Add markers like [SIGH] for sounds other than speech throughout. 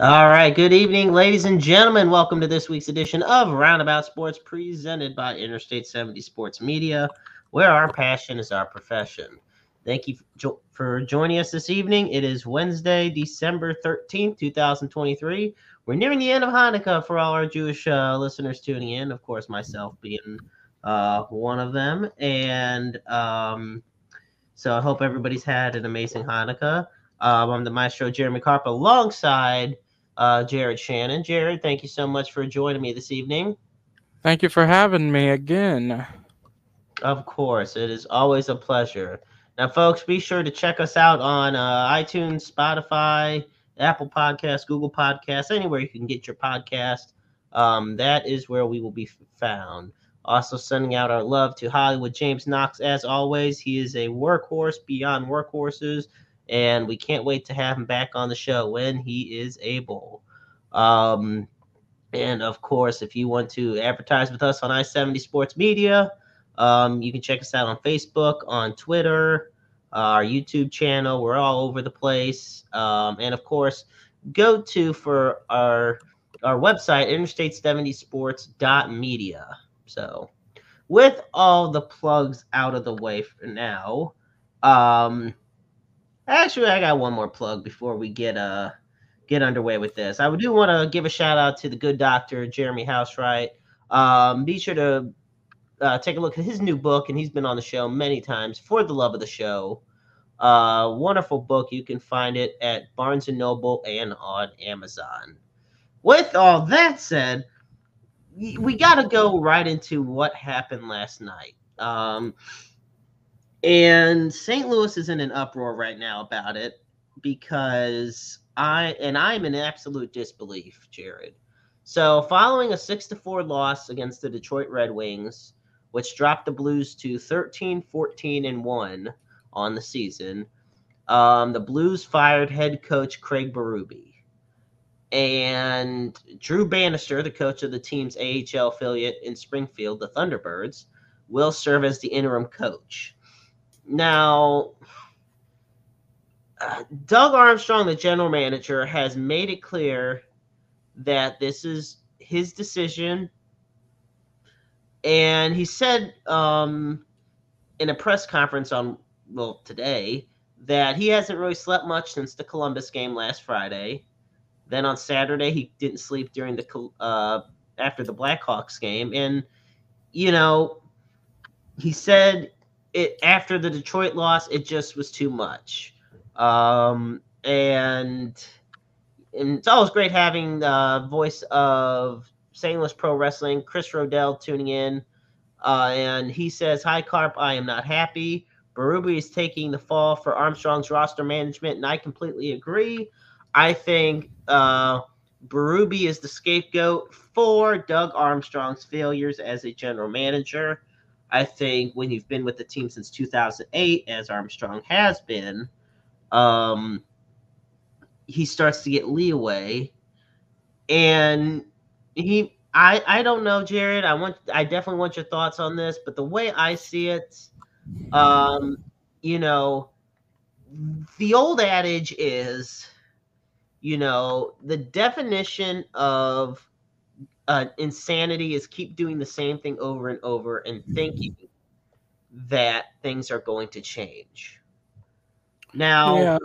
All right, good evening, ladies and gentlemen. Welcome to this week's edition of Roundabout Sports presented by Interstate 70 Sports Media, where our passion is our profession. Thank you for joining us this evening. It is Wednesday, December 13th, 2023. We're nearing the end of Hanukkah for all our Jewish uh, listeners tuning in, of course, myself being uh, one of them. And um, so I hope everybody's had an amazing Hanukkah. Um, I'm the maestro Jeremy Carp alongside uh, Jared Shannon. Jared, thank you so much for joining me this evening. Thank you for having me again. Of course, it is always a pleasure. Now, folks, be sure to check us out on uh, iTunes, Spotify, Apple Podcasts, Google Podcasts, anywhere you can get your podcast. Um, that is where we will be found. Also, sending out our love to Hollywood James Knox, as always. He is a workhorse beyond workhorses and we can't wait to have him back on the show when he is able. Um, and of course, if you want to advertise with us on I 70 Sports Media, um, you can check us out on Facebook, on Twitter, uh, our YouTube channel. We're all over the place. Um, and of course, go to for our our website, interstate70sports.media. So, with all the plugs out of the way for now, um, Actually, I got one more plug before we get uh get underway with this. I do want to give a shout out to the good doctor Jeremy Housewright. Um, be sure to uh, take a look at his new book, and he's been on the show many times. For the love of the show, uh, wonderful book. You can find it at Barnes and Noble and on Amazon. With all that said, we got to go right into what happened last night. Um, and St. Louis is in an uproar right now about it because I and I'm in absolute disbelief, Jared. So, following a 6 to 4 loss against the Detroit Red Wings, which dropped the Blues to 13, 14, and 1 on the season, um, the Blues fired head coach Craig Berube. And Drew Bannister, the coach of the team's AHL affiliate in Springfield, the Thunderbirds, will serve as the interim coach. Now, uh, Doug Armstrong, the general manager, has made it clear that this is his decision. And he said um, in a press conference on, well, today, that he hasn't really slept much since the Columbus game last Friday. Then on Saturday, he didn't sleep during the uh, after the Blackhawks game, and you know, he said it after the Detroit loss, it just was too much. Um, and and it's always great having the voice of St. Louis Pro Wrestling, Chris Rodell, tuning in. Uh, and he says, Hi, Carp, I am not happy. Berube is taking the fall for Armstrong's roster management, and I completely agree. I think uh, Berube is the scapegoat for Doug Armstrong's failures as a general manager. I think when you've been with the team since 2008, as Armstrong has been, um, he starts to get leeway, and he. I, I don't know, Jared. I want I definitely want your thoughts on this, but the way I see it, um, you know, the old adage is, you know, the definition of uh, insanity is keep doing the same thing over and over and thinking that things are going to change. Now, yeah.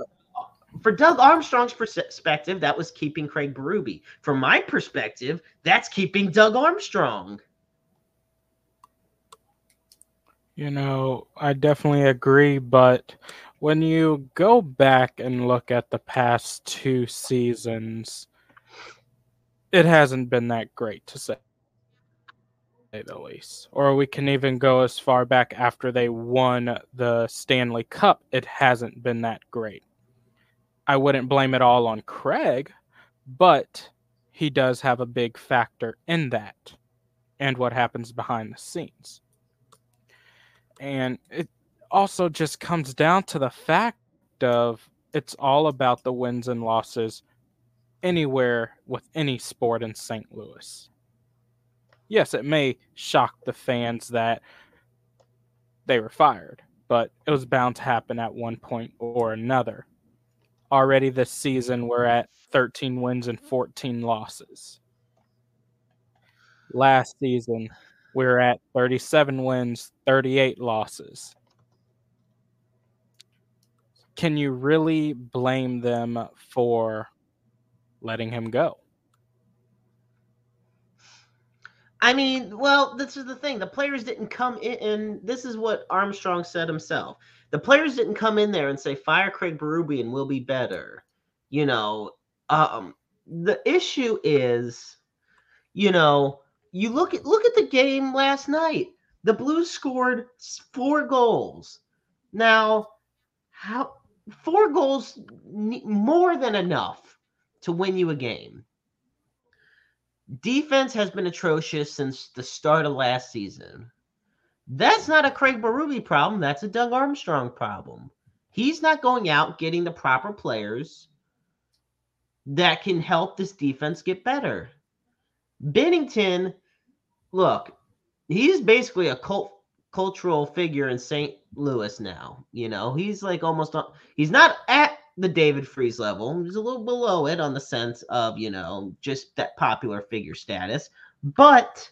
for Doug Armstrong's perspective, that was keeping Craig Berube. From my perspective, that's keeping Doug Armstrong. You know, I definitely agree, but when you go back and look at the past two seasons, it hasn't been that great to say the least. Or we can even go as far back after they won the Stanley Cup. It hasn't been that great. I wouldn't blame it all on Craig, but he does have a big factor in that and what happens behind the scenes. And it also just comes down to the fact of it's all about the wins and losses anywhere with any sport in St. Louis. Yes, it may shock the fans that they were fired, but it was bound to happen at one point or another. already this season we're at 13 wins and 14 losses. Last season we we're at 37 wins, 38 losses. Can you really blame them for letting him go? I mean, well, this is the thing. The players didn't come in, and this is what Armstrong said himself. The players didn't come in there and say, fire Craig Berube we'll be better. You know, um, the issue is, you know, you look at look at the game last night. The Blues scored four goals. Now, how four goals more than enough to win you a game. Defense has been atrocious since the start of last season. That's not a Craig Berube problem. That's a Doug Armstrong problem. He's not going out getting the proper players that can help this defense get better. Binnington, look, he's basically a cult, cultural figure in St. Louis now. You know, he's like almost he's not at the David Freese level. He's a little below it on the sense of, you know, just that popular figure status. But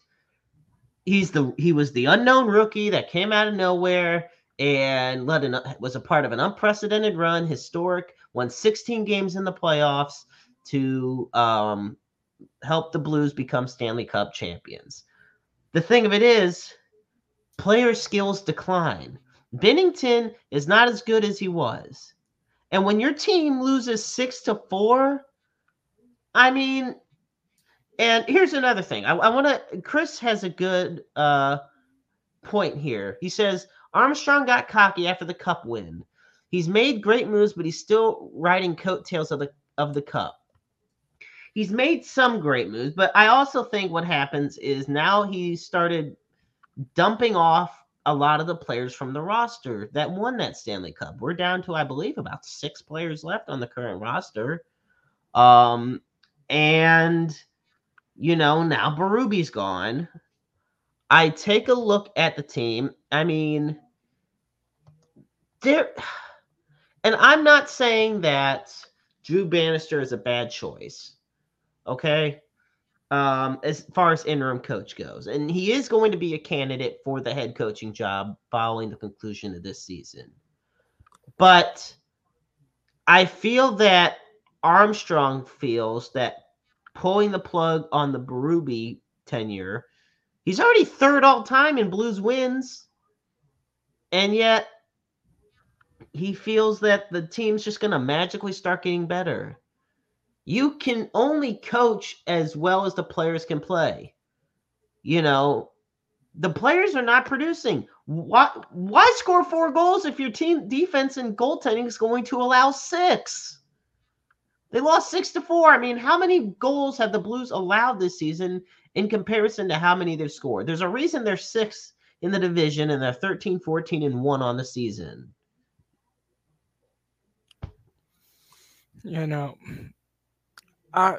he's the he was the unknown rookie that came out of nowhere and led an, was a part of an unprecedented run, historic, won 16 games in the playoffs to um, help the Blues become Stanley Cup champions. The thing of it is, player skills decline. Binnington is not as good as he was. And when your team loses six to four, I mean, and here's another thing. I, I want to. Chris has a good uh, point here. He says Armstrong got cocky after the cup win. He's made great moves, but he's still riding coattails of the of the cup. He's made some great moves, but I also think what happens is now he started dumping off a lot of the players from the roster that won that Stanley Cup. We're down to, I believe, about six players left on the current roster. Um, and you know, now Berube's gone. I take a look at the team. I mean, there, [SIGHS] and I'm not saying that Drew Bannister is a bad choice. Okay um, as far as interim coach goes. And he is going to be a candidate for the head coaching job following the conclusion of this season. But I feel that Armstrong feels that pulling the plug on the Berube tenure, he's already third all time in Blues wins. And yet he feels that the team's just going to magically start getting better you can only coach as well as the players can play. You know, the players are not producing. Why why score four goals if your team defense and goaltending is going to allow six? They lost six to four. I mean, how many goals have the Blues allowed this season in comparison to how many they've scored? There's a reason they're six in the division and they're 13, 14, and one on the season. You know, I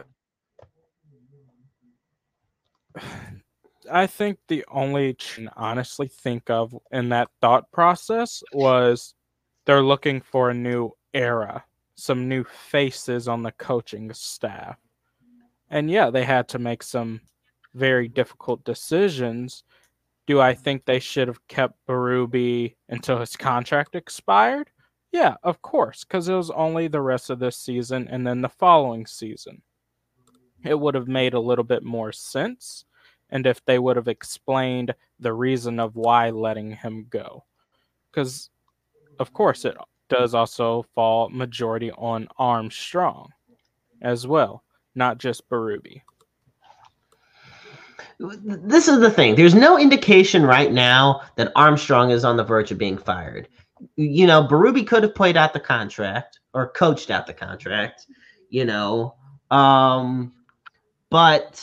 I think the only honestly think of in that thought process was they're looking for a new era, some new faces on the coaching staff. And yeah, they had to make some very difficult decisions. Do I think they should have kept Berube until his contract expired? Yeah, of course, because it was only the rest of this season and then the following season. It would have made a little bit more sense. And if they would have explained the reason of why letting him go. Because, of course, it does also fall majority on Armstrong as well, not just Berube. This is the thing. There's no indication right now that Armstrong is on the verge of being fired you know, Berube could have played out the contract or coached out the contract, you know. Um, but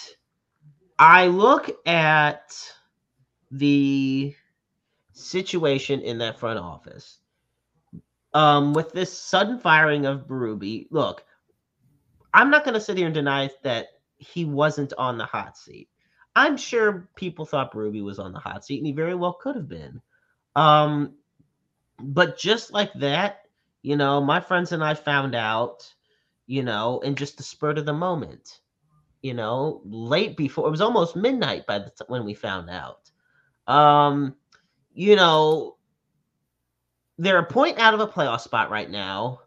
I look at the situation in that front office um, with this sudden firing of Berube. Look, I'm not going to sit here and deny that he wasn't on the hot seat. I'm sure people thought Berube was on the hot seat, and he very well could have been. Um, but just like that, You know, my friends and I found out, you know, in just the spurt of the moment. You know, late before it was almost midnight by the t- when we found out. Um, you know, they're a point out of a playoff spot right now,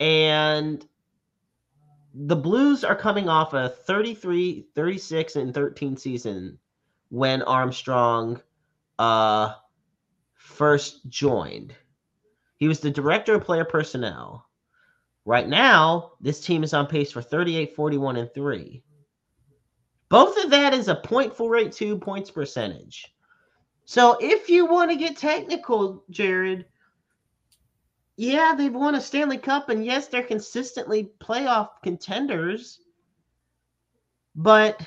and the Blues are coming off a 33, 36, and 13 season when Armstrong uh first joined. He was the director of player personnel. Right now, this team is on pace for 38, 41, and 3. Both of that is a .482 points percentage. So if you want to get technical, Jared, yeah, they've won a Stanley Cup, and yes, they're consistently playoff contenders. But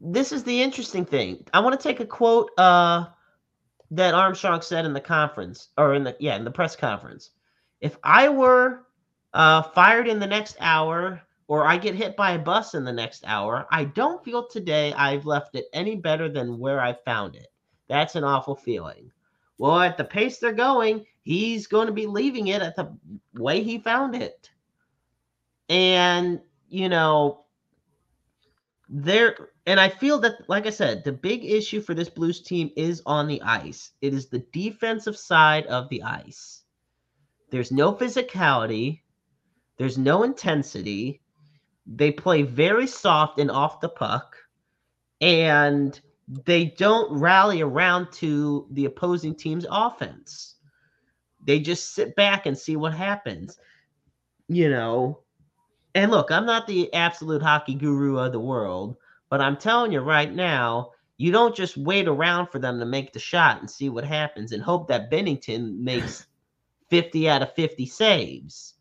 this is the interesting thing. I want to take a quote uh, that Armstrong said in the conference, or in the yeah, in the press conference. If I were uh, fired in the next hour, or I get hit by a bus in the next hour, I don't feel today I've left it any better than where I found it. That's an awful feeling. Well, at the pace they're going, he's going to be leaving it at the way he found it. And, you know, there, and I feel that, like I said, the big issue for this Blues team is on the ice. It is the defensive side of the ice. There's no physicality, there's no intensity. They play very soft and off the puck. And they don't rally around to the opposing team's offense. They just sit back and see what happens. You know, and look, I'm not the absolute hockey guru of the world, but I'm telling you right now, you don't just wait around for them to make the shot and see what happens and hope that Binnington makes [LAUGHS] 50 out of 50 saves.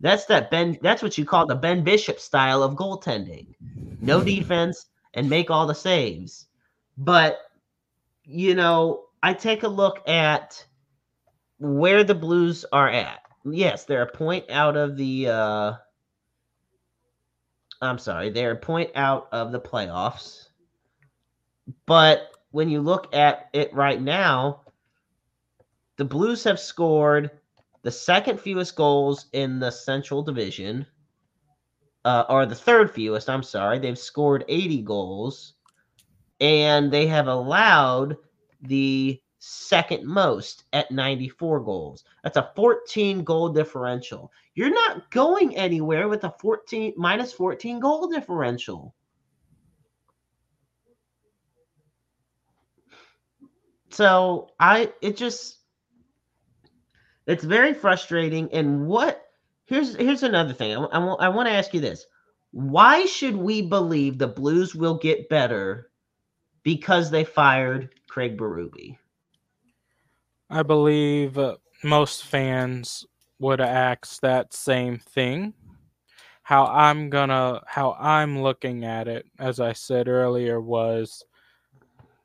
That's that Ben that's what you call the Ben Bishop style of goaltending. No defense and make all the saves. But you know, I take a look at where the Blues are at. Yes, they're a point out of the uh I'm sorry, they're a point out of the playoffs. But when you look at it right now, the Blues have scored the second fewest goals in the Central Division, uh, or the third fewest. I'm sorry. They've scored 80 goals, and they have allowed the second most at 94 goals. That's a 14 goal differential. You're not going anywhere with a 14 minus 14 goal differential. So I it just it's very frustrating. And what here's here's another thing. I, I, I want to ask you this: Why should we believe the Blues will get better because they fired Craig Berube? I believe uh, most fans would ask that same thing. How I'm gonna, how I'm looking at it, as I said earlier, was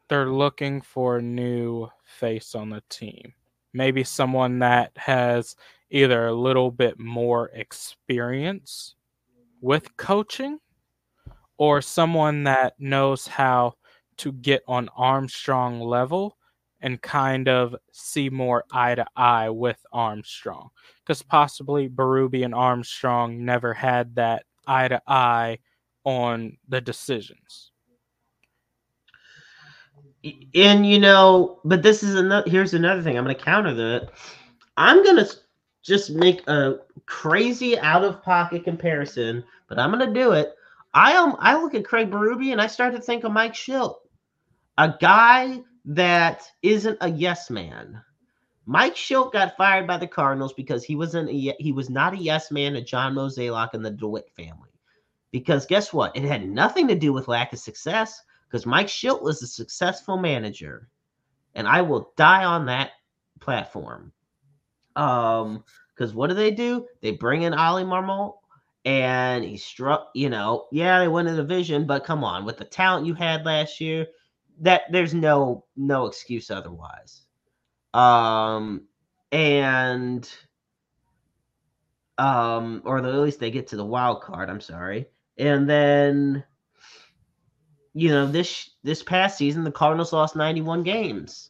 they're looking for a new face on the team maybe someone that has either a little bit more experience with coaching or someone that knows how to get on Armstrong level and kind of see more eye to eye with Armstrong. Because possibly Berube and Armstrong never had that eye to eye on the decisions and you know, but this is another. Here's another thing. I'm going to counter that. I'm going to just make a crazy out of pocket comparison, but I'm going to do it. I am. I look at Craig Berube and I start to think of Mike Shildt, a guy that isn't a yes man. Mike Shildt got fired by the Cardinals because he wasn't a, he was not a yes man to John Mozeliak and the DeWitt family. Because guess what? It had nothing to do with lack of success because Mike Shildt was a successful manager, and I will die on that platform. Um, because what do they do? They bring in Oli Marmol, and he struck. You know, yeah, they won the division, but come on, with the talent you had last year, that there's no no excuse otherwise. Um, and um, or at least they get to the wild card. I'm sorry, and then you know, this this past season the Cardinals lost 91 games.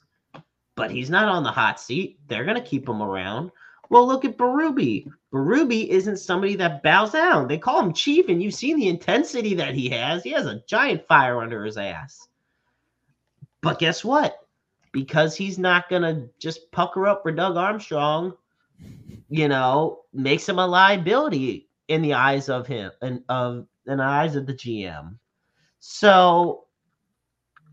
But he's not on the hot seat. They're going to keep him around. Well, look at Berube. Berube isn't somebody that bows down. They call him chief, and you've seen the intensity that he has. He has a giant fire under his ass. But guess what? Because he's not gonna just pucker up for Doug Armstrong, you know, makes him a liability in the eyes of him and of in the eyes of the GM. So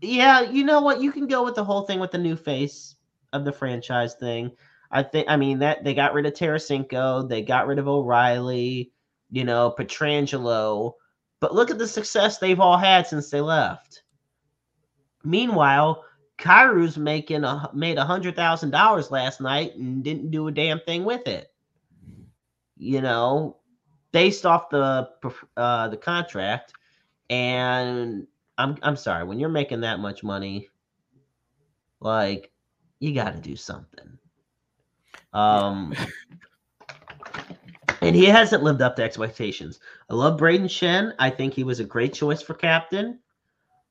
yeah, you know what? You can go with the whole thing with the new face of the franchise thing. I think I mean that they got rid of Tarasenko, they got rid of O'Reilly, you know, Pietrangelo. but look at the success they've all had since they left. Meanwhile, Kyrou's making a made a hundred thousand dollars last night and didn't do a damn thing with it. You know, based off the uh, the contract, and I'm I'm sorry when you're making that much money, like you got to do something. Um, [LAUGHS] and he hasn't lived up to expectations. I love Brayden Schenn. I think he was a great choice for captain.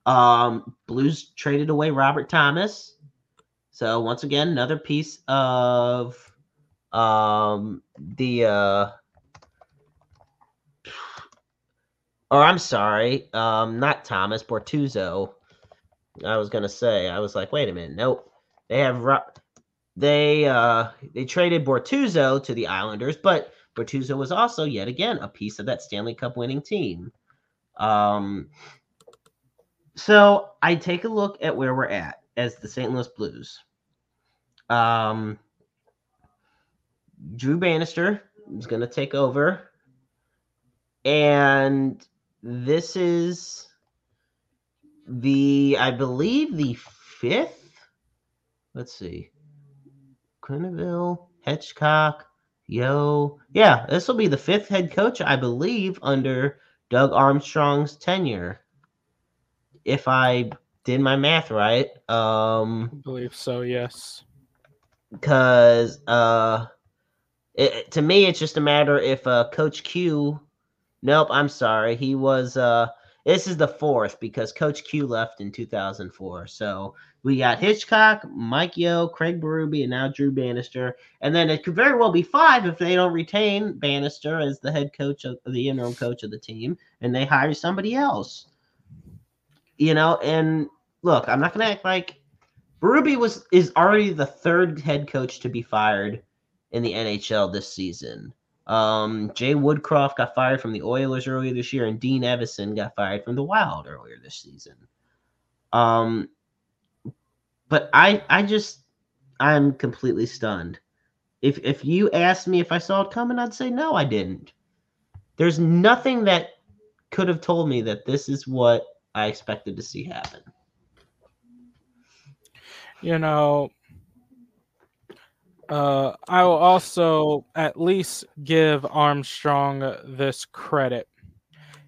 Um, Blues traded away Robert Thomas. So once again, another piece of um the uh or I'm sorry, um not Thomas, Bortuzzo. I was gonna say, I was like, wait a minute, nope. They have they uh they traded Bortuzzo to the Islanders, but Bortuzzo was also yet again a piece of that Stanley Cup winning team. Um so I take a look at where we're at as the St. Louis Blues. Um Drew Bannister is going to take over. And this is the, I believe, the fifth. Let's see. Quenneville, Hitchcock, Yeo. Yeah, this will be the fifth head coach, I believe, under Doug Armstrong's tenure. If I did my math right. Um I believe so, yes. Because uh it, to me, it's just a matter if uh, Coach Q. Nope, I'm sorry. He was. Uh, this is the fourth because Coach Q left in 2004. So we got Hitchcock, Mike Yeo, Craig Berube, and now Drew Bannister. And then it could very well be five if they don't retain Bannister as the head coach of the interim coach of the team and they hire somebody else. You know, and look, I'm not to act like Berube was is already the third head coach to be fired in the NHL this season. Um, Jay Woodcroft got fired from the Oilers earlier this year, and Dean Evason got fired from the Wild earlier this season. Um, but I, I just, I'm completely stunned. If if you asked me if I saw it coming, I'd say no, I didn't. There's nothing that could have told me that this is what I expected to see happen. You know, uh, I will also at least give Armstrong this credit.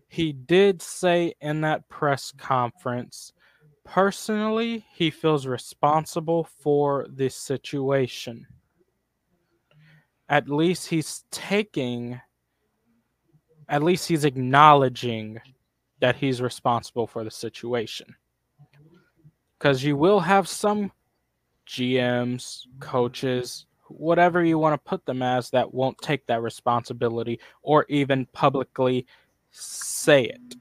He did say in that press conference, personally, he feels responsible for this situation. At least he's taking, at least he's acknowledging that he's responsible for the situation. Because you will have some GMs, coaches, whatever you want to put them as that won't take that responsibility or even publicly say it.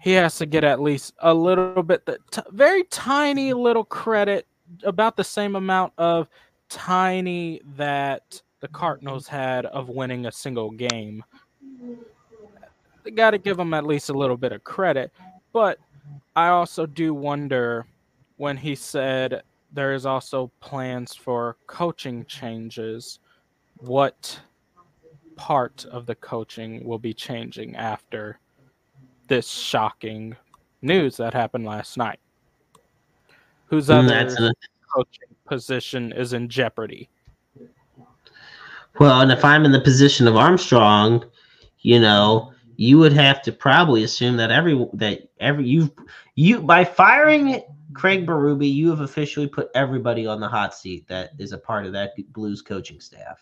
He has to get at least a little bit, the t- very tiny little credit, about the same amount of tiny that the Cardinals had of winning a single game. Got to give them at least a little bit of credit. But I also do wonder when he said there is also plans for coaching changes. What part of the coaching will be changing after this shocking news that happened last night? Whose mm, other a... coaching position is in jeopardy? Well, and if I'm in the position of Armstrong, you know, you would have to probably assume that every that every you you by firing Craig Berube, you have officially put everybody on the hot seat that is a part of that Blues coaching staff.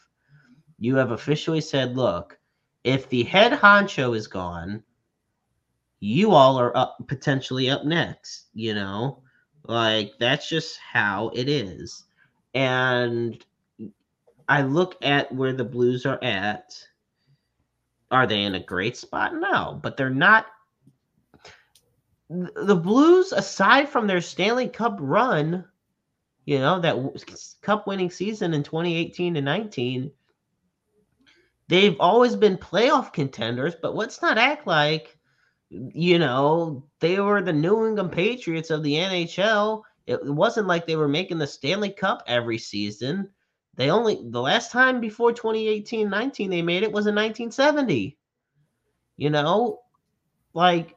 You have officially said, look, if the head honcho is gone, you all are up potentially up next, you know? Like that's just how it is. And I look at where the Blues are at. Are they in a great spot? No, but they're not. The Blues, aside from their Stanley Cup run, you know, that cup winning season in 2018 and 19, they've always been playoff contenders, but let's not act like, you know, they were the New England Patriots of the NHL. It wasn't like they were making the Stanley Cup every season. They only the last time before 2018-19 they made it was in 1970. You know, like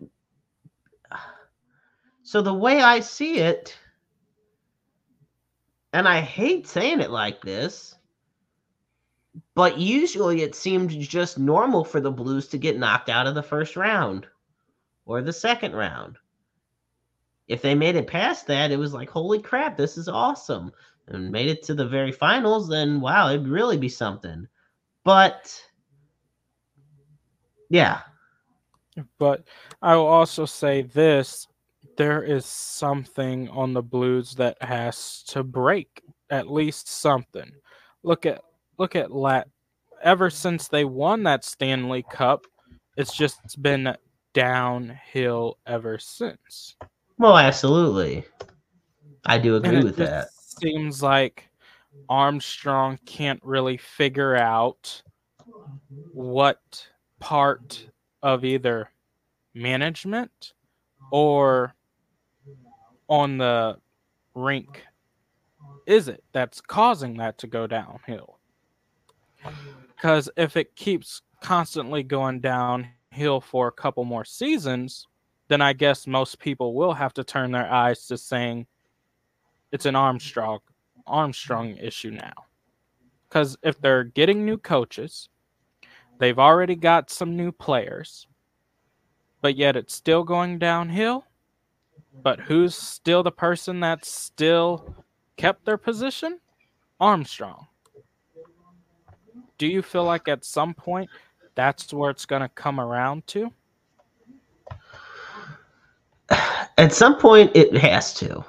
so the way I see it and I hate saying it like this, but usually it seemed just normal for the Blues to get knocked out of the first round or the second round. If they made it past that, it was like, holy crap, this is awesome and made it to the very finals, then wow, it'd really be something. But yeah. But I will also say this there is something on the Blues that has to break, at least something. Look at look at Lat ever since they won that Stanley Cup, it's just been downhill ever since. Well, absolutely. I do agree with that seems like Armstrong can't really figure out what part of either management or on the rink is it that's causing that to go downhill? Because if it keeps constantly going downhill for a couple more seasons, then I guess most people will have to turn their eyes to saying, it's an Armstrong Armstrong issue now. Because if they're getting new coaches, they've already got some new players, but yet it's still going downhill. But who's still the person that's still kept their position? Armstrong. Do you feel like at some point that's where it's going to come around to? [SIGHS] At some point, it has to.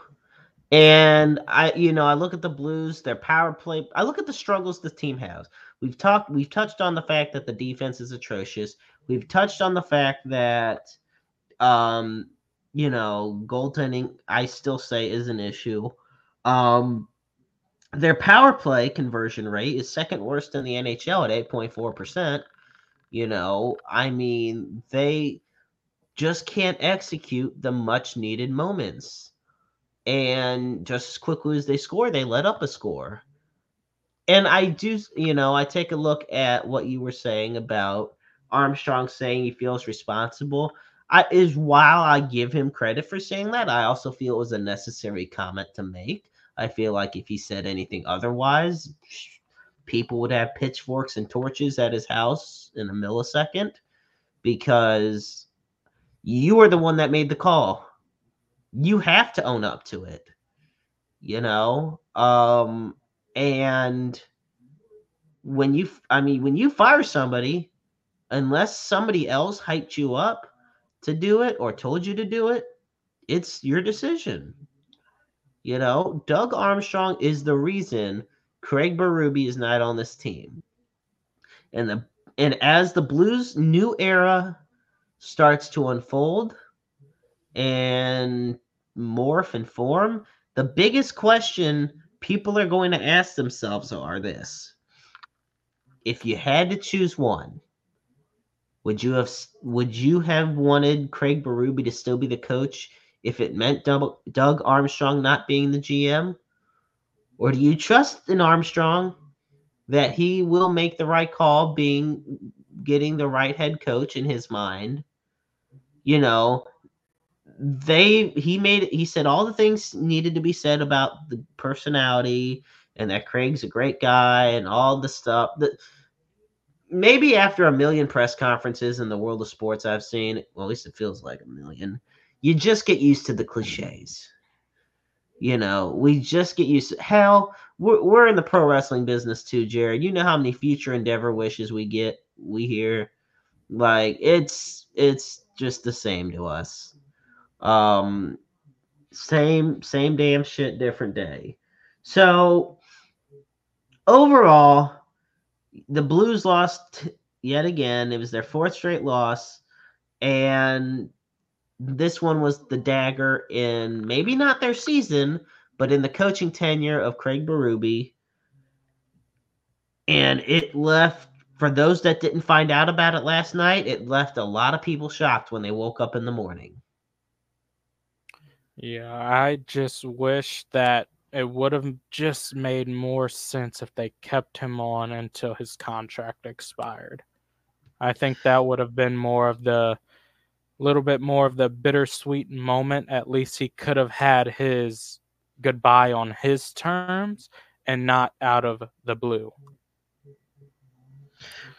And I, you know, I look at the Blues, their power play. I look at the struggles the team has. We've talked, we've touched on the fact that the defense is atrocious. We've touched on the fact that, um, you know, goaltending. I still say is an issue. Um, their power play conversion rate is second worst in the NHL at eight point four percent. You know, I mean, they just can't execute the much needed moments and just as quickly as they score, they let up a score. And I do, you know, I take a look at what you were saying about Armstrong saying he feels responsible. I, is while I give him credit for saying that, I also feel it was a necessary comment to make. I feel like if he said anything otherwise, people would have pitchforks and torches at his house in a millisecond because you are the one that made the call you have to own up to it you know? Um and when you i mean when you fire somebody unless somebody else hyped you up to do it or told you to do it it's your decision. You know doug armstrong is the reason craig berube is not on this team. And the and as the blues new era starts to unfold and morph and form, the biggest question people are going to ask themselves are this. If you had to choose one, would you have would you have wanted Craig Berube to still be the coach if it meant Doug, Doug Armstrong not being the GM? Or do you trust in Armstrong that he will make the right call being getting the right head coach in his mind? You know, they he made he said all the things needed to be said about the personality and that Craig's a great guy and all the stuff that maybe after a million press conferences in the world of sports I've seen, well at least it feels like a million, you just get used to the cliches. You know, we just get used to hell. We're, we're in the pro wrestling business too, Jared. You know how many future endeavor wishes we get, we hear. Like it's it's just the same to us. Um, same same damn shit, different day. So overall, the Blues lost yet again. It was their fourth straight loss, and this one was the dagger in maybe not their season, but in the coaching tenure of Craig Berube. And it left, for those that didn't find out about it last night, it left a lot of people shocked when they woke up in the morning. Yeah, I just wish that it would have just made more sense if they kept him on until his contract expired. I think that would have been more of the little bit more of the bittersweet moment. At least he could have had his goodbye on his terms and not out of the blue.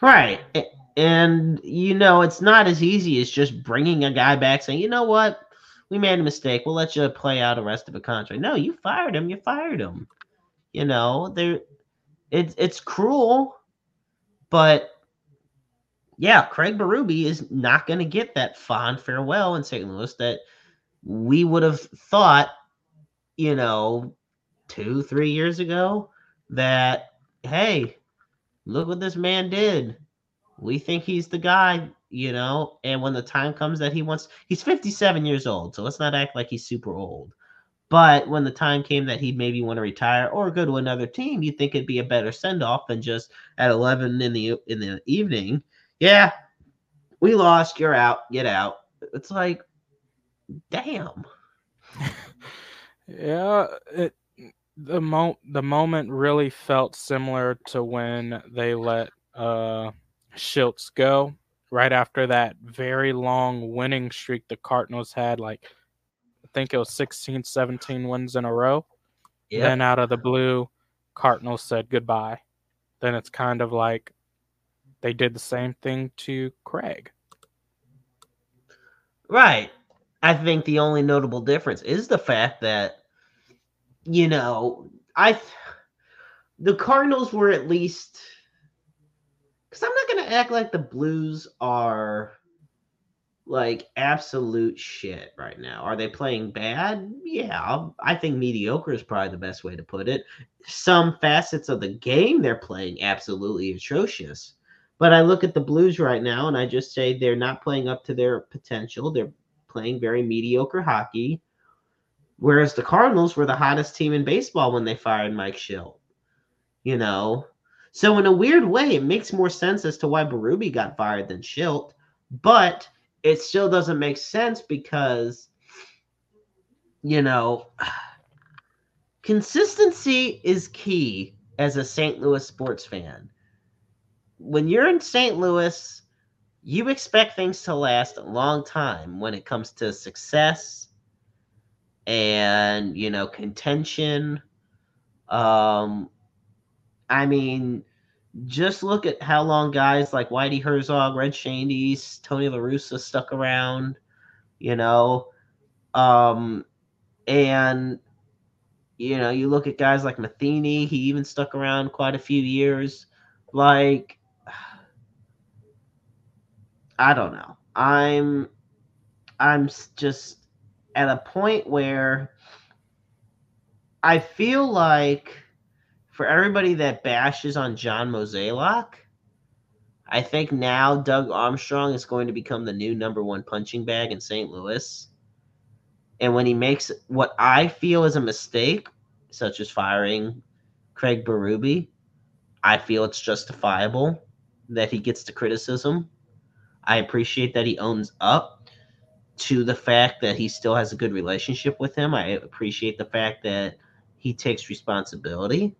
Right. And, you know, it's not as easy as just bringing a guy back saying, you know what? We made a mistake. We'll let you play out the rest of the contract. No, you fired him. You fired him. You know, there it's it's cruel, but yeah, Craig Berube is not going to get that fond farewell in St. Louis that we would have thought, you know, two, three years ago that, hey, look what this man did. We think he's the guy, you know, and when the time comes that he wants, he's 57 years old, so let's not act like he's super old. But when the time came that he'd maybe want to retire or go to another team, you'd think it'd be a better send off than just at 11 in the in the evening yeah, we lost. You're out. Get out. It's like, damn. [LAUGHS] yeah, it the mo the moment really felt similar to when they let uh Shiltz go right after that very long winning streak the Cardinals had like I think it was 16 17 wins in a row. Yep. Then out of the blue Cardinals said goodbye. Then it's kind of like they did the same thing to Craig. Right. I think the only notable difference is the fact that, you know, I, the Cardinals were at least, because I'm not act like the Blues are like absolute shit right now. Are they playing bad? Yeah, I think mediocre is probably the best way to put it. Some facets of the game they're playing absolutely atrocious. But I look at the Blues right now and I just say they're not playing up to their potential. They're playing very mediocre hockey. Whereas the Cardinals were the hottest team in baseball when they fired Mike Shildt. You know? So in a weird way, it makes more sense as to why Berube got fired than Shildt, but it still doesn't make sense because you know [SIGHS] consistency is key as a St. Louis sports fan when you're in St. Louis, you expect things to last a long time when it comes to success and you know contention. Um, I mean, just look at how long guys like Whitey Herzog, Red Schoendienst, Tony La Russa stuck around. You know, um, and you know, you look at guys like Matheny, he even stuck around quite a few years. Like [SIGHS] I don't know. I'm I'm just at a point where I feel like for everybody that bashes on John Mozeliak, I think now Doug Armstrong is going to become the new number one punching bag in St. Louis. And when he makes what I feel is a mistake, such as firing Craig Berube, I feel it's justifiable that he gets the criticism I appreciate that he owns up to the fact that he still has a good relationship with him. I appreciate the fact that he takes responsibility.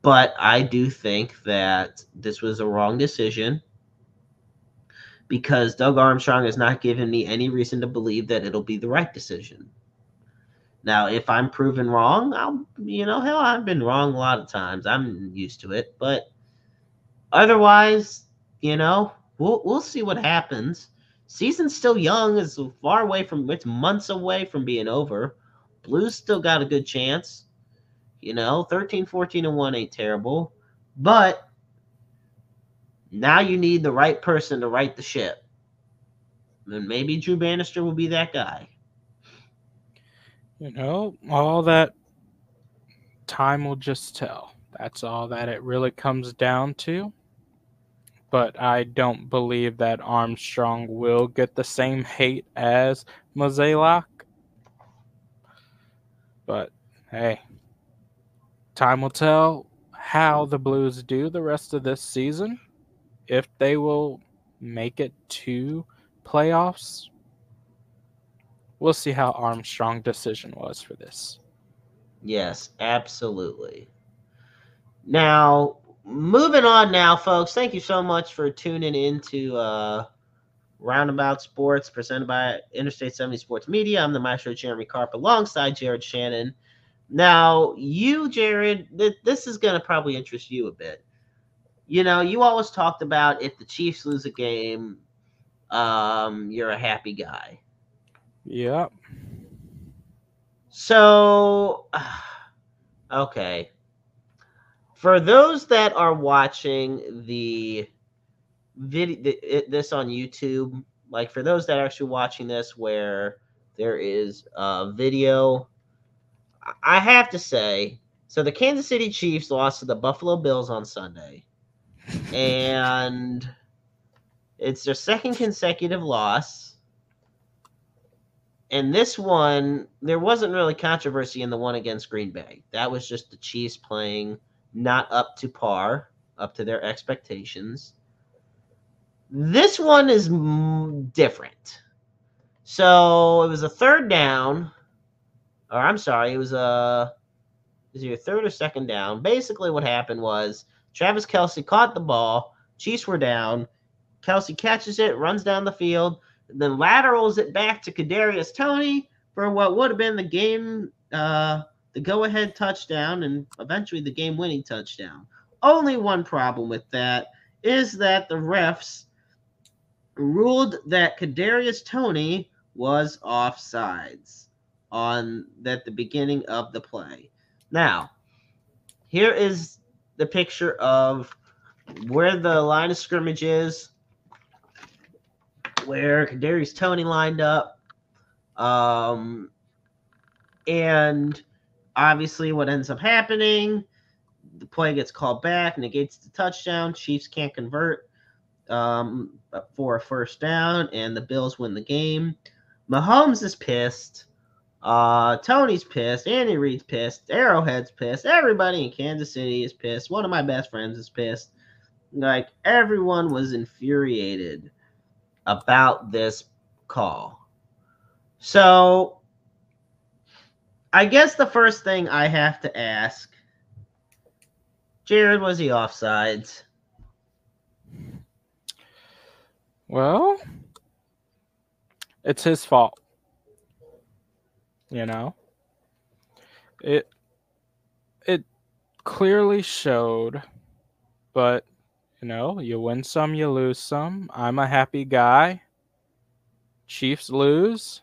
But I do think that this was a wrong decision because Doug Armstrong has not given me any reason to believe that it'll be the right decision. Now, if I'm proven wrong, I'll, you know, hell, I've been wrong a lot of times. I'm used to it. But otherwise, you know, we'll we'll see what happens. Season's still young, is far away from it's months away from being over. Blues still got a good chance. You know, 13, 14, and 1 ain't terrible. But now you need the right person to right the ship. And maybe Drew Bannister will be that guy. You know, all that time will just tell. That's all that it really comes down to. But I don't believe that Armstrong will get the same hate as Mozeliak. But hey, time will tell how the Blues do the rest of this season. If they will make it to playoffs, we'll see how Armstrong decision was for this. Yes, absolutely. Now, moving on now, folks. Thank you so much for tuning into uh, Roundabout Sports presented by Interstate 70 Sports Media. I'm the maestro Jeremy Carp alongside Jared Shannon. Now, you, Jared, th- this is going to probably interest you a bit. You know, you always talked about if the Chiefs lose a game, um, you're a happy guy. Yep. So, [SIGHS] okay. For those that are watching the video, this on YouTube, like for those that are actually watching this, where there is a video, I have to say, so the Kansas City Chiefs lost to the Buffalo Bills on Sunday, [LAUGHS] and it's their second consecutive loss and this one, there wasn't really controversy in the one against Green Bay. That was just the Chiefs playing not up to par, up to their expectations. This one is different. So it was a third down, or I'm sorry, it was a is your third or second down. Basically, what happened was Travis Kelce caught the ball. Chiefs were down. Kelce catches it, runs down the field then laterals it back to Kadarius Toney for what would have been the game, uh, the go-ahead touchdown, and eventually the game-winning touchdown. Only one problem with that is that the refs ruled that Kadarius Toney was offsides on at the beginning of the play. Now, here is the picture of where the line of scrimmage is where Kadarius Toney lined up. Um, and obviously, what ends up happening, the play gets called back, negates the touchdown. Chiefs can't convert um, for a first down, and the Bills win the game. Mahomes is pissed. Uh, Toney's pissed. Andy Reid's pissed. Arrowhead's pissed. Everybody in Kansas City is pissed. One of my best friends is pissed. Like everyone was infuriated about this call. So, I guess the first thing I have to ask Jared, was he offsides? Well, it's his fault. You know? It it clearly showed, but you know, you win some, you lose some. I'm a happy guy. Chiefs lose.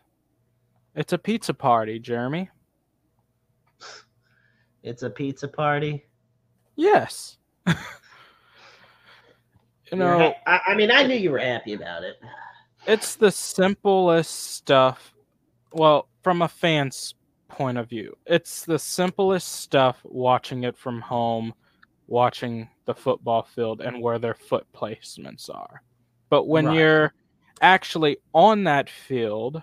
It's a pizza party, Jeremy. It's a pizza party. Yes. [LAUGHS] you know, ha- I, I mean, I knew you were happy about it. [SIGHS] It's the simplest stuff. Well, from a fan's point of view, it's the simplest stuff watching it from home watching the football field and where their foot placements are. But when right. you're actually on that field,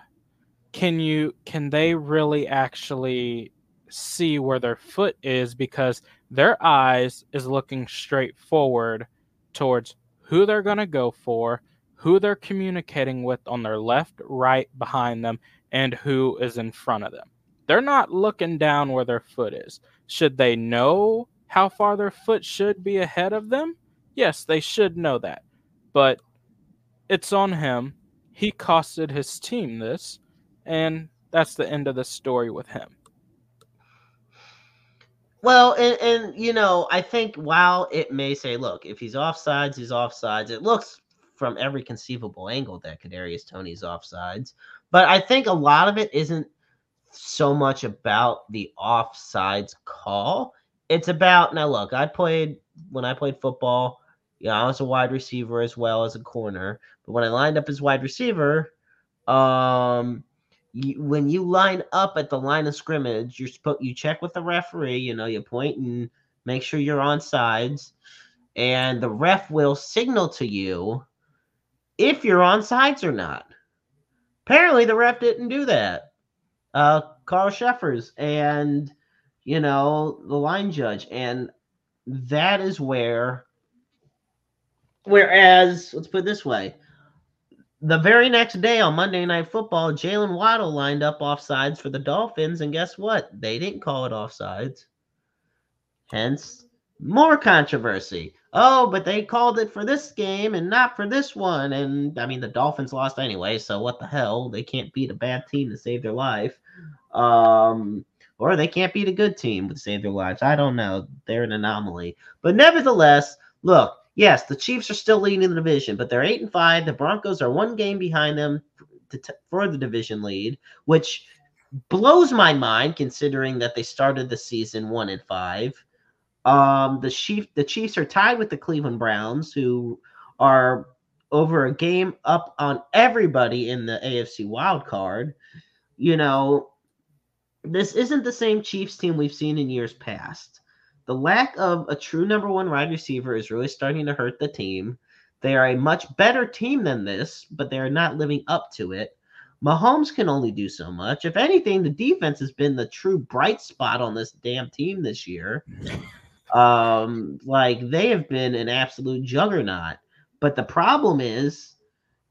can you can they really actually see where their foot is because their eyes is looking straight forward towards who they're going to go for, who they're communicating with on their left, right, behind them, and who is in front of them. They're not looking down where their foot is. Should they know how far their foot should be ahead of them? Yes, they should know that. But it's on him. He costed his team this, and that's the end of the story with him. Well, and, and you know, I think while it may say, look, if he's offsides, he's offsides. It looks from every conceivable angle that Kadarius Toney's offsides. But I think a lot of it isn't so much about the offsides call it's about now. Look, I played when I played football. Yeah, I was a wide receiver as well as a corner. But when I lined up as wide receiver, um, you, when you line up at the line of scrimmage, you're supposed you check with the referee. You know, you point and make sure you're on sides, and the ref will signal to you if you're on sides or not. Apparently, the ref didn't do that. Uh, Carl Cheffers and you know the line judge, and that is where. Whereas, let's put it this way: the very next day on Monday Night Football, Jaylen Waddle lined up offsides for the Dolphins, and guess what? They didn't call it offsides. Hence, more controversy. Oh, but they called it for this game and not for this one. And I mean, the Dolphins lost anyway, so what the hell? They can't beat a bad team to save their life. Um, or they can't beat a good team to save their lives. I don't know. They're an anomaly. But nevertheless, look, yes, the Chiefs are still leading the division, but they're eight and five. The Broncos are one game behind them for the division lead, which blows my mind considering that they started the season one and five. Um, the Chief, the Chiefs are tied with the Cleveland Browns, who are over a game up on everybody in the AFC wild card. You know, this isn't the same Chiefs team we've seen in years past. The lack of a true number one wide receiver is really starting to hurt the team. They are a much better team than this, but they are not living up to it. Mahomes can only do so much. If anything, the defense has been the true bright spot on this damn team this year. Um, like they have been an absolute juggernaut. But the problem is,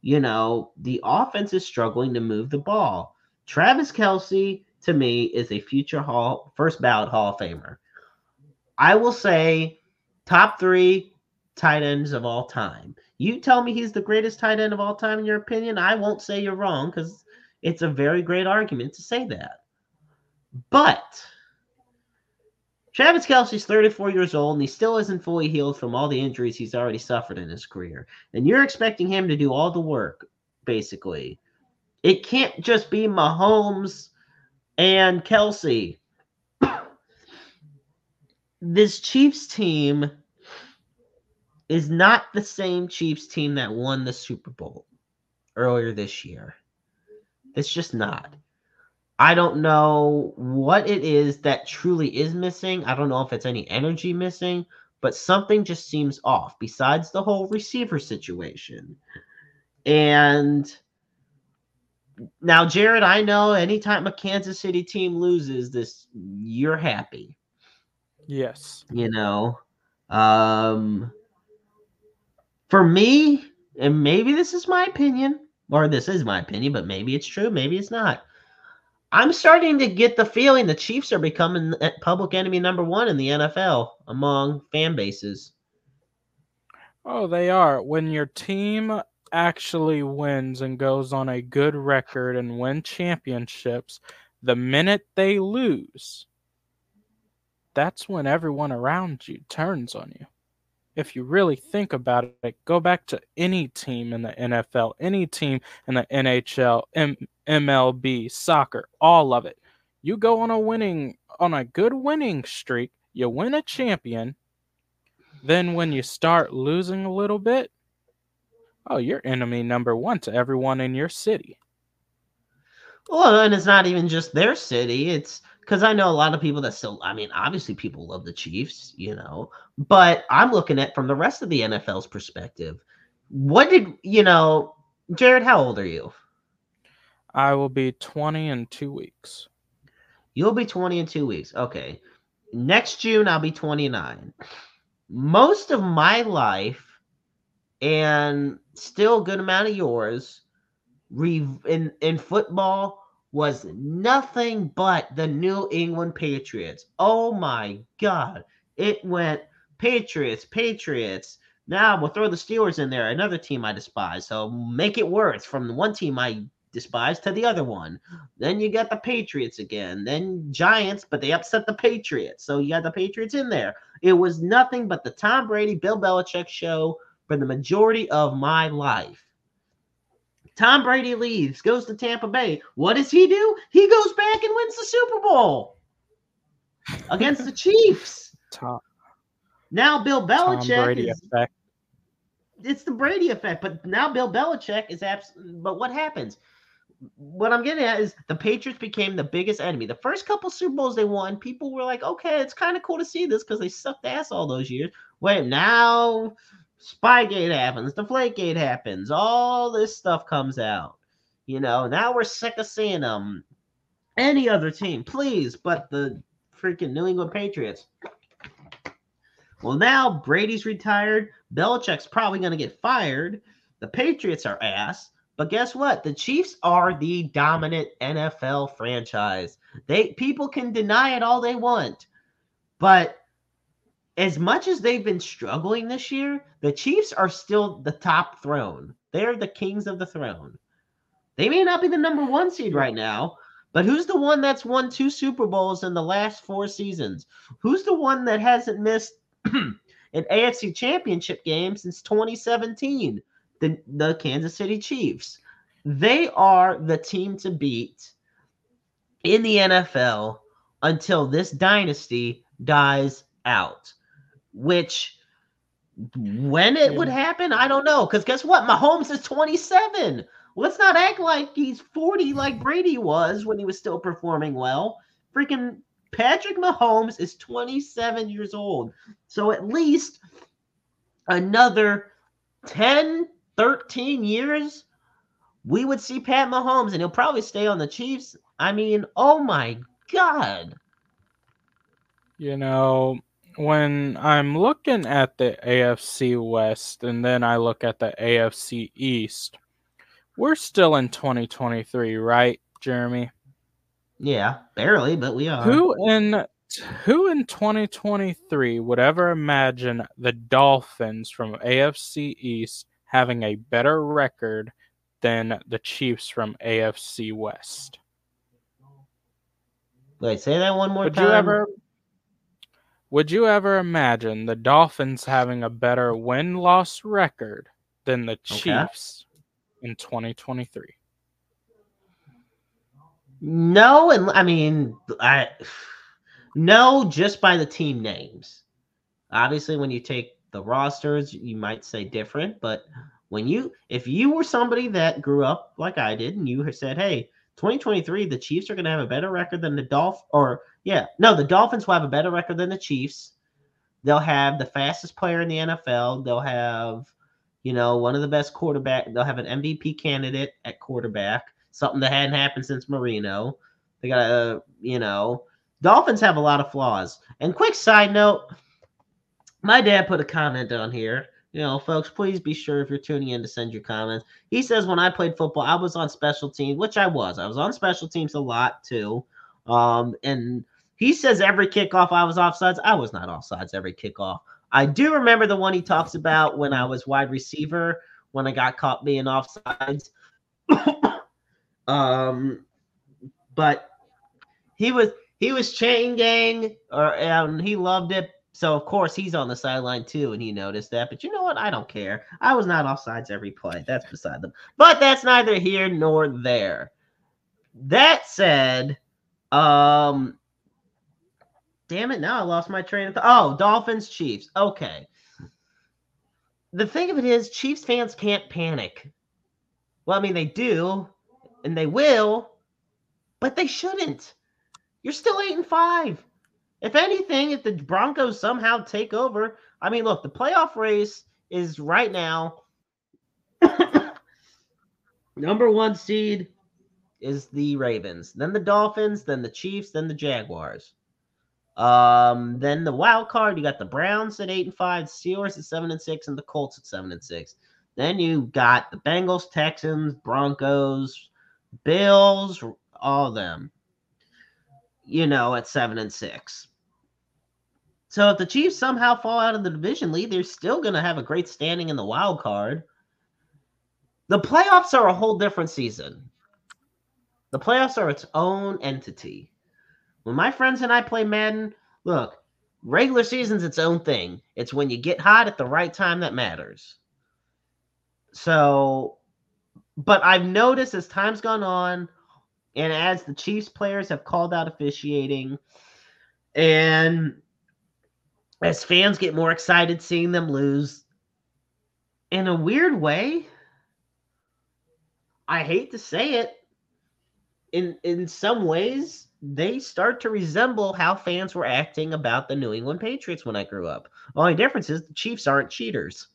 you know, the offense is struggling to move the ball. Travis Kelce, to me, is a future Hall first ballot Hall of Famer. I will say top three tight ends of all time. You tell me he's the greatest tight end of all time in your opinion. I won't say you're wrong because it's a very great argument to say that. But Travis Kelce's 34 years old and he still isn't fully healed from all the injuries he's already suffered in his career. And you're expecting him to do all the work, basically. It can't just be Mahomes and Kelce. [COUGHS] this Chiefs team is not the same Chiefs team that won the Super Bowl earlier this year. It's just not. I don't know what it is that truly is missing. I don't know if it's any energy missing, but something just seems off besides the whole receiver situation. And now, Jared, I know anytime a Kansas City team loses this, you're happy. Yes. You know, um, for me, and maybe this is my opinion, or this is my opinion, but maybe it's true, maybe it's not. I'm starting to get the feeling the Chiefs are becoming eh, public enemy number one in the NFL among fan bases. Oh, they are. When your team actually wins and goes on a good record and win championships, the minute they lose, that's when everyone around you turns on you if you really think about it, go back to any team in the NFL, any team in the NHL, M- MLB, soccer, all of it. You go on a winning on a good winning streak, you win a champion. Then when you start losing a little bit, oh, you're enemy number 1 to everyone in your city. Well, and it's not even just their city. It's because I know a lot of people that still, I mean, obviously people love the Chiefs, you know, but I'm looking at from the rest of the NFL's perspective. What did, you know, Jared, how old are you? I will be 20 in two weeks. You'll be 20 in two weeks. Okay. Next June, I'll be 29. Most of my life and still a good amount of yours in, in football was nothing but the New England Patriots. Oh my God. It went Patriots, Patriots. Now we'll throw the Steelers in there, another team I despise. So make it worse from the one team I despise to the other one. Then you got the Patriots again. Then Giants, but they upset the Patriots. So you got the Patriots in there. It was nothing but the Tom Brady, Bill Belichick show for the majority of my life. Tom Brady leaves, goes to Tampa Bay. What does he do? He goes back and wins the Super Bowl against the [LAUGHS] Chiefs. Tom, now Bill Belichick is. It's the Brady effect, but now Bill Belichick is abs- But what happens? What I'm getting at is the Patriots became the biggest enemy. The first couple Super Bowls they won, people were like, okay, it's kind of cool to see this because they sucked ass all those years. Wait, now Spygate happens, Deflategate happens, all this stuff comes out. You know, now we're sick of seeing them. Any other team, please, but the freaking New England Patriots. Well, now Brady's retired. Belichick's probably going to get fired. The Patriots are ass. But guess what? The Chiefs are the dominant NFL franchise. They people can deny it all they want. But as much as they've been struggling this year, the Chiefs are still the top throne. They're the kings of the throne. They may not be the number one seed right now, but who's the one that's won two Super Bowls in the last four seasons? Who's the one that hasn't missed [CLEARS THROAT] an AFC championship game since 2017? The, the Kansas City Chiefs. They are the team to beat in the NFL until this dynasty dies out. Which, when it would happen, I don't know. Because guess what? Mahomes is 27. Let's not act like he's 40 like Brady was when he was still performing well. Freaking Patrick Mahomes is 27 years old. So at least another 10, 13 years, we would see Pat Mahomes, and he'll probably stay on the Chiefs. I mean, oh my God. You know, when I'm looking at the AFC West and then I look at the AFC East, we're still in 2023, right, Jeremy? Yeah, barely, but we are. Who in who in 2023 would ever imagine the Dolphins from AFC East having a better record than the Chiefs from AFC West? Wait, say that one more would time. you ever would you ever imagine the Dolphins having a better win-loss record than the Chiefs in 2023? No, and I mean, I [SIGHS] no, just by the team names. Obviously, when you take the rosters, you might say different, but when you, if you were somebody that grew up like I did, and you said, "Hey, 2023, the Chiefs are going to have a better record than the dolphins or yeah, no, the Dolphins will have a better record than the Chiefs. They'll have the fastest player in the NFL. They'll have you know, one of the best quarterback. They'll have an MVP candidate at quarterback, something that hadn't happened since Marino. They got a, you know, Dolphins have a lot of flaws. And quick side note, my dad put a comment on here. You know, folks, please be sure if you're tuning in to send your comments. He says when I played football, I was on special teams, which I was. I was on special teams a lot too. Um, and he says every kickoff I was offsides. I was not offsides every kickoff. I do remember the one he talks about when I was wide receiver when I got caught being offsides. [COUGHS] um, but he was he was chain gang, or and he loved it. So of course he's on the sideline too, and he noticed that. But you know what? I don't care. I was not offsides every play. That's beside them. But that's neither here nor there. That said, um, damn it, now I lost my train of thought. Oh, Dolphins, Chiefs. Okay. The thing of it is, Chiefs fans can't panic. Well, I mean, they do, and they will, but they shouldn't. You're still eight and five. If anything, if the Broncos somehow take over, I mean, look, the playoff race is right now. [COUGHS] number one seed is the Ravens, then the Dolphins, then the Chiefs, then the Jaguars. Um, then the wild card, you got the Browns at eight and five, Steelers at seven and six, and the Colts at seven and six. Then you got the Bengals, Texans, Broncos, Bills, all of them. You know, at seven and six. So if the Chiefs somehow fall out of the division lead, they're still going to have a great standing in the wild card. The playoffs are a whole different season. The playoffs are its own entity. When my friends and I play Madden, look, regular season's its own thing. It's when you get hot at the right time that matters. So, but I've noticed as time's gone on, and as the Chiefs players have called out officiating, and as fans get more excited seeing them lose, in a weird way, I hate to say it, in in some ways they start to resemble how fans were acting about the New England Patriots when I grew up. Only difference is the Chiefs aren't cheaters.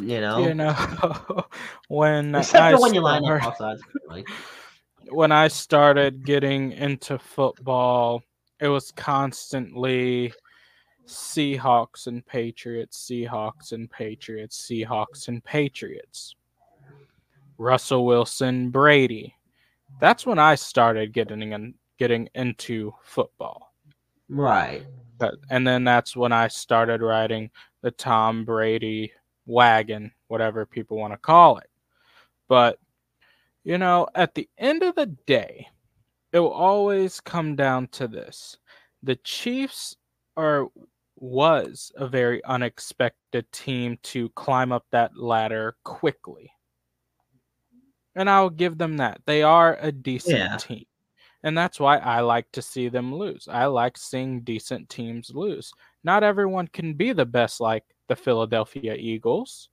You know, You know, [LAUGHS] when except I for when you line up all sides. Like, [LAUGHS] when I started getting into football, it was constantly Seahawks and Patriots, Seahawks and Patriots, Seahawks and Patriots. Russell Wilson, Brady. That's when I started getting in, getting into football. right. But, and then that's when I started writing the Tom Brady wagon, whatever people want to call it. But, you know, at the end of the day, it will always come down to this. The Chiefs are was a very unexpected team to climb up that ladder quickly. And I'll give them that. They are a decent Yeah. team. And that's why I like to see them lose. I like seeing decent teams lose. Not everyone can be the best like the Philadelphia Eagles.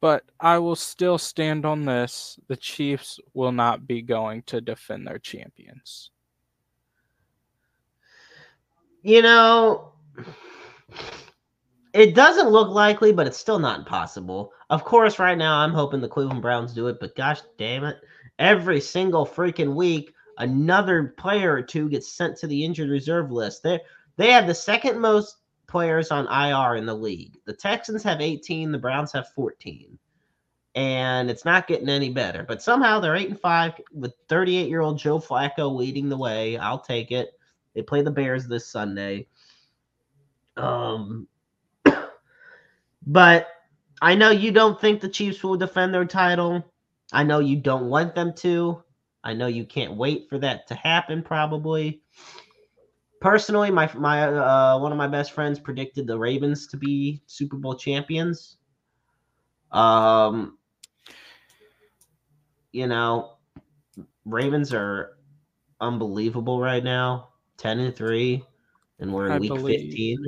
But I will still stand on this. The Chiefs will not be going to defend their champions. You know, it doesn't look likely, but it's still not impossible. Of course, right now I'm hoping the Cleveland Browns do it, but gosh damn it, every single freaking week, another player or two gets sent to the injured reserve list. They they have the second most players on IR in the league. The Texans have 18, the Browns have 14. And it's not getting any better. But somehow they're 8 and 5 with 38 year old Joe Flacco leading the way. I'll take it. They play the Bears this Sunday. Um, [COUGHS] but I know you don't think the Chiefs will defend their title. I know you don't want them to. I know you can't wait for that to happen. Probably. Personally, my my uh, one of my best friends predicted the Ravens to be Super Bowl champions. Um, you know, Ravens are unbelievable right now. 10 and 3 and we're in I week 15.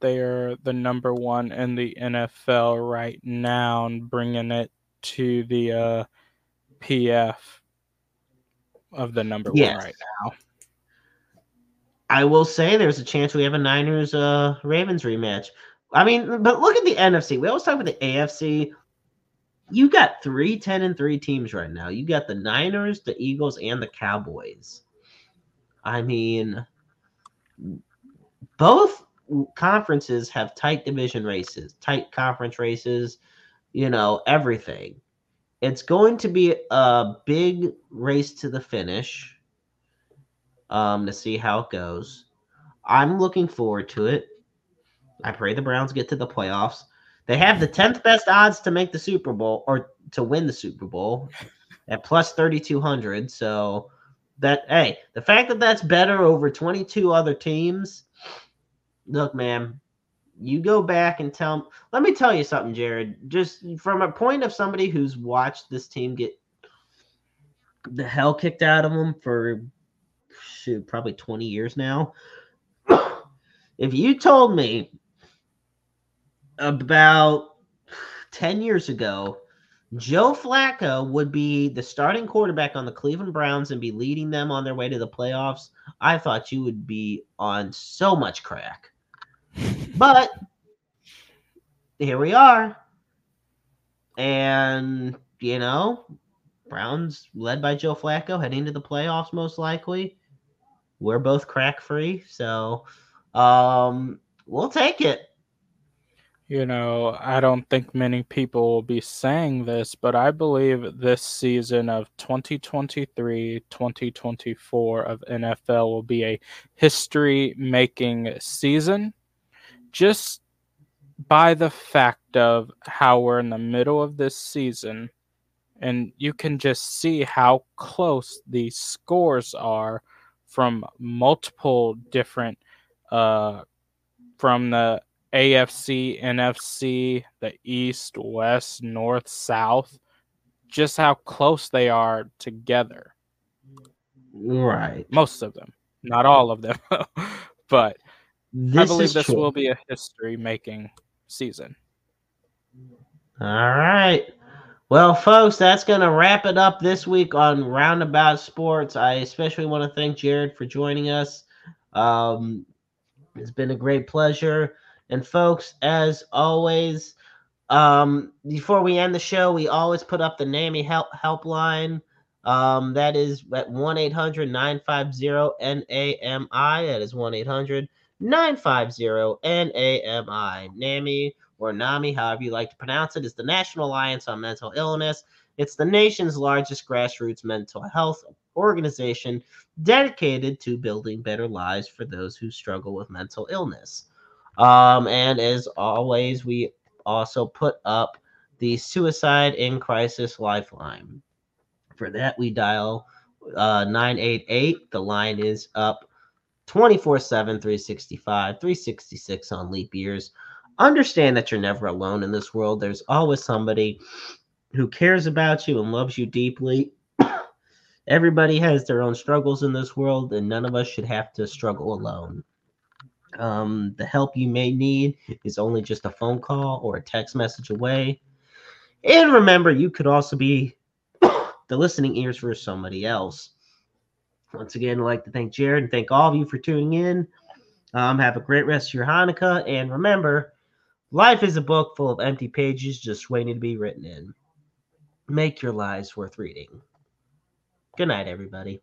They are the number one in the NFL right now and bringing it to the uh, PF of the number Yes. one right now. I will say there's a chance we have a Niners uh Ravens rematch. I mean, but look at the NFC. We always talk about the AFC. You got three 10 and 3 teams right now. You got the Niners, the Eagles, and the Cowboys. I mean, both conferences have tight division races, tight conference races, you know, everything. It's going to be a big race to the finish um, to see how it goes. I'm looking forward to it. I pray the Browns get to the playoffs. They have the 10th best odds to make the Super Bowl or to win the Super Bowl [LAUGHS] at plus 3,200. So, that, hey, the fact that that's better over 22 other teams, look, man, you go back and tell let me tell you something, Jared. Just from a point of somebody who's watched this team get the hell kicked out of them for shoot, probably 20 years now. [COUGHS] if you told me about 10 years ago, Joe Flacco would be the starting quarterback on the Cleveland Browns and be leading them on their way to the playoffs, I thought you would be on so much crack. [LAUGHS] But here we are. And, you know, Browns led by Joe Flacco heading to the playoffs most likely. We're both crack free, so um we'll take it. You know, I don't think many people will be saying this, but I believe this season of 2023 2024 of NFL will be a history making season just by the fact of how we're in the middle of this season. And you can just see how close these scores are from multiple different, uh, from the AFC, NFC, the East, West, North, South, just how close they are together. Right. Most of them, not all of them, [LAUGHS] but This I believe this true. will be a history making season. All right. Well, folks, that's going to wrap it up this week on Roundabout Sports. I especially want to thank Jared for joining us. Um, it's been a great pleasure. And, folks, as always, um, before we end the show, we always put up the NAMI help helpline. Um, that is at 1 800 950 NAMI. That is 1 800 950 NAMI. NAMI or NAMI, however you like to pronounce it, is the National Alliance on Mental Illness. It's the nation's largest grassroots mental health organization dedicated to building better lives for those who struggle with mental illness. Um, and as always, we also put up the Suicide in Crisis Lifeline. For that, we dial uh, 988. The line is up 24 7, 365, 366 on leap years. Understand that you're never alone in this world. There's always somebody who cares about you and loves you deeply. [COUGHS] Everybody has their own struggles in this world, and none of us should have to struggle alone. Um, the help you may need is only just a phone call or a text message away. And remember, you could also be [COUGHS] the listening ears for somebody else. Once again, I'd like to thank Jared and thank all of you for tuning in. Um, have a great rest of your Hanukkah. And remember, life is a book full of empty pages just waiting to be written in. Make your lives worth reading. Good night, everybody.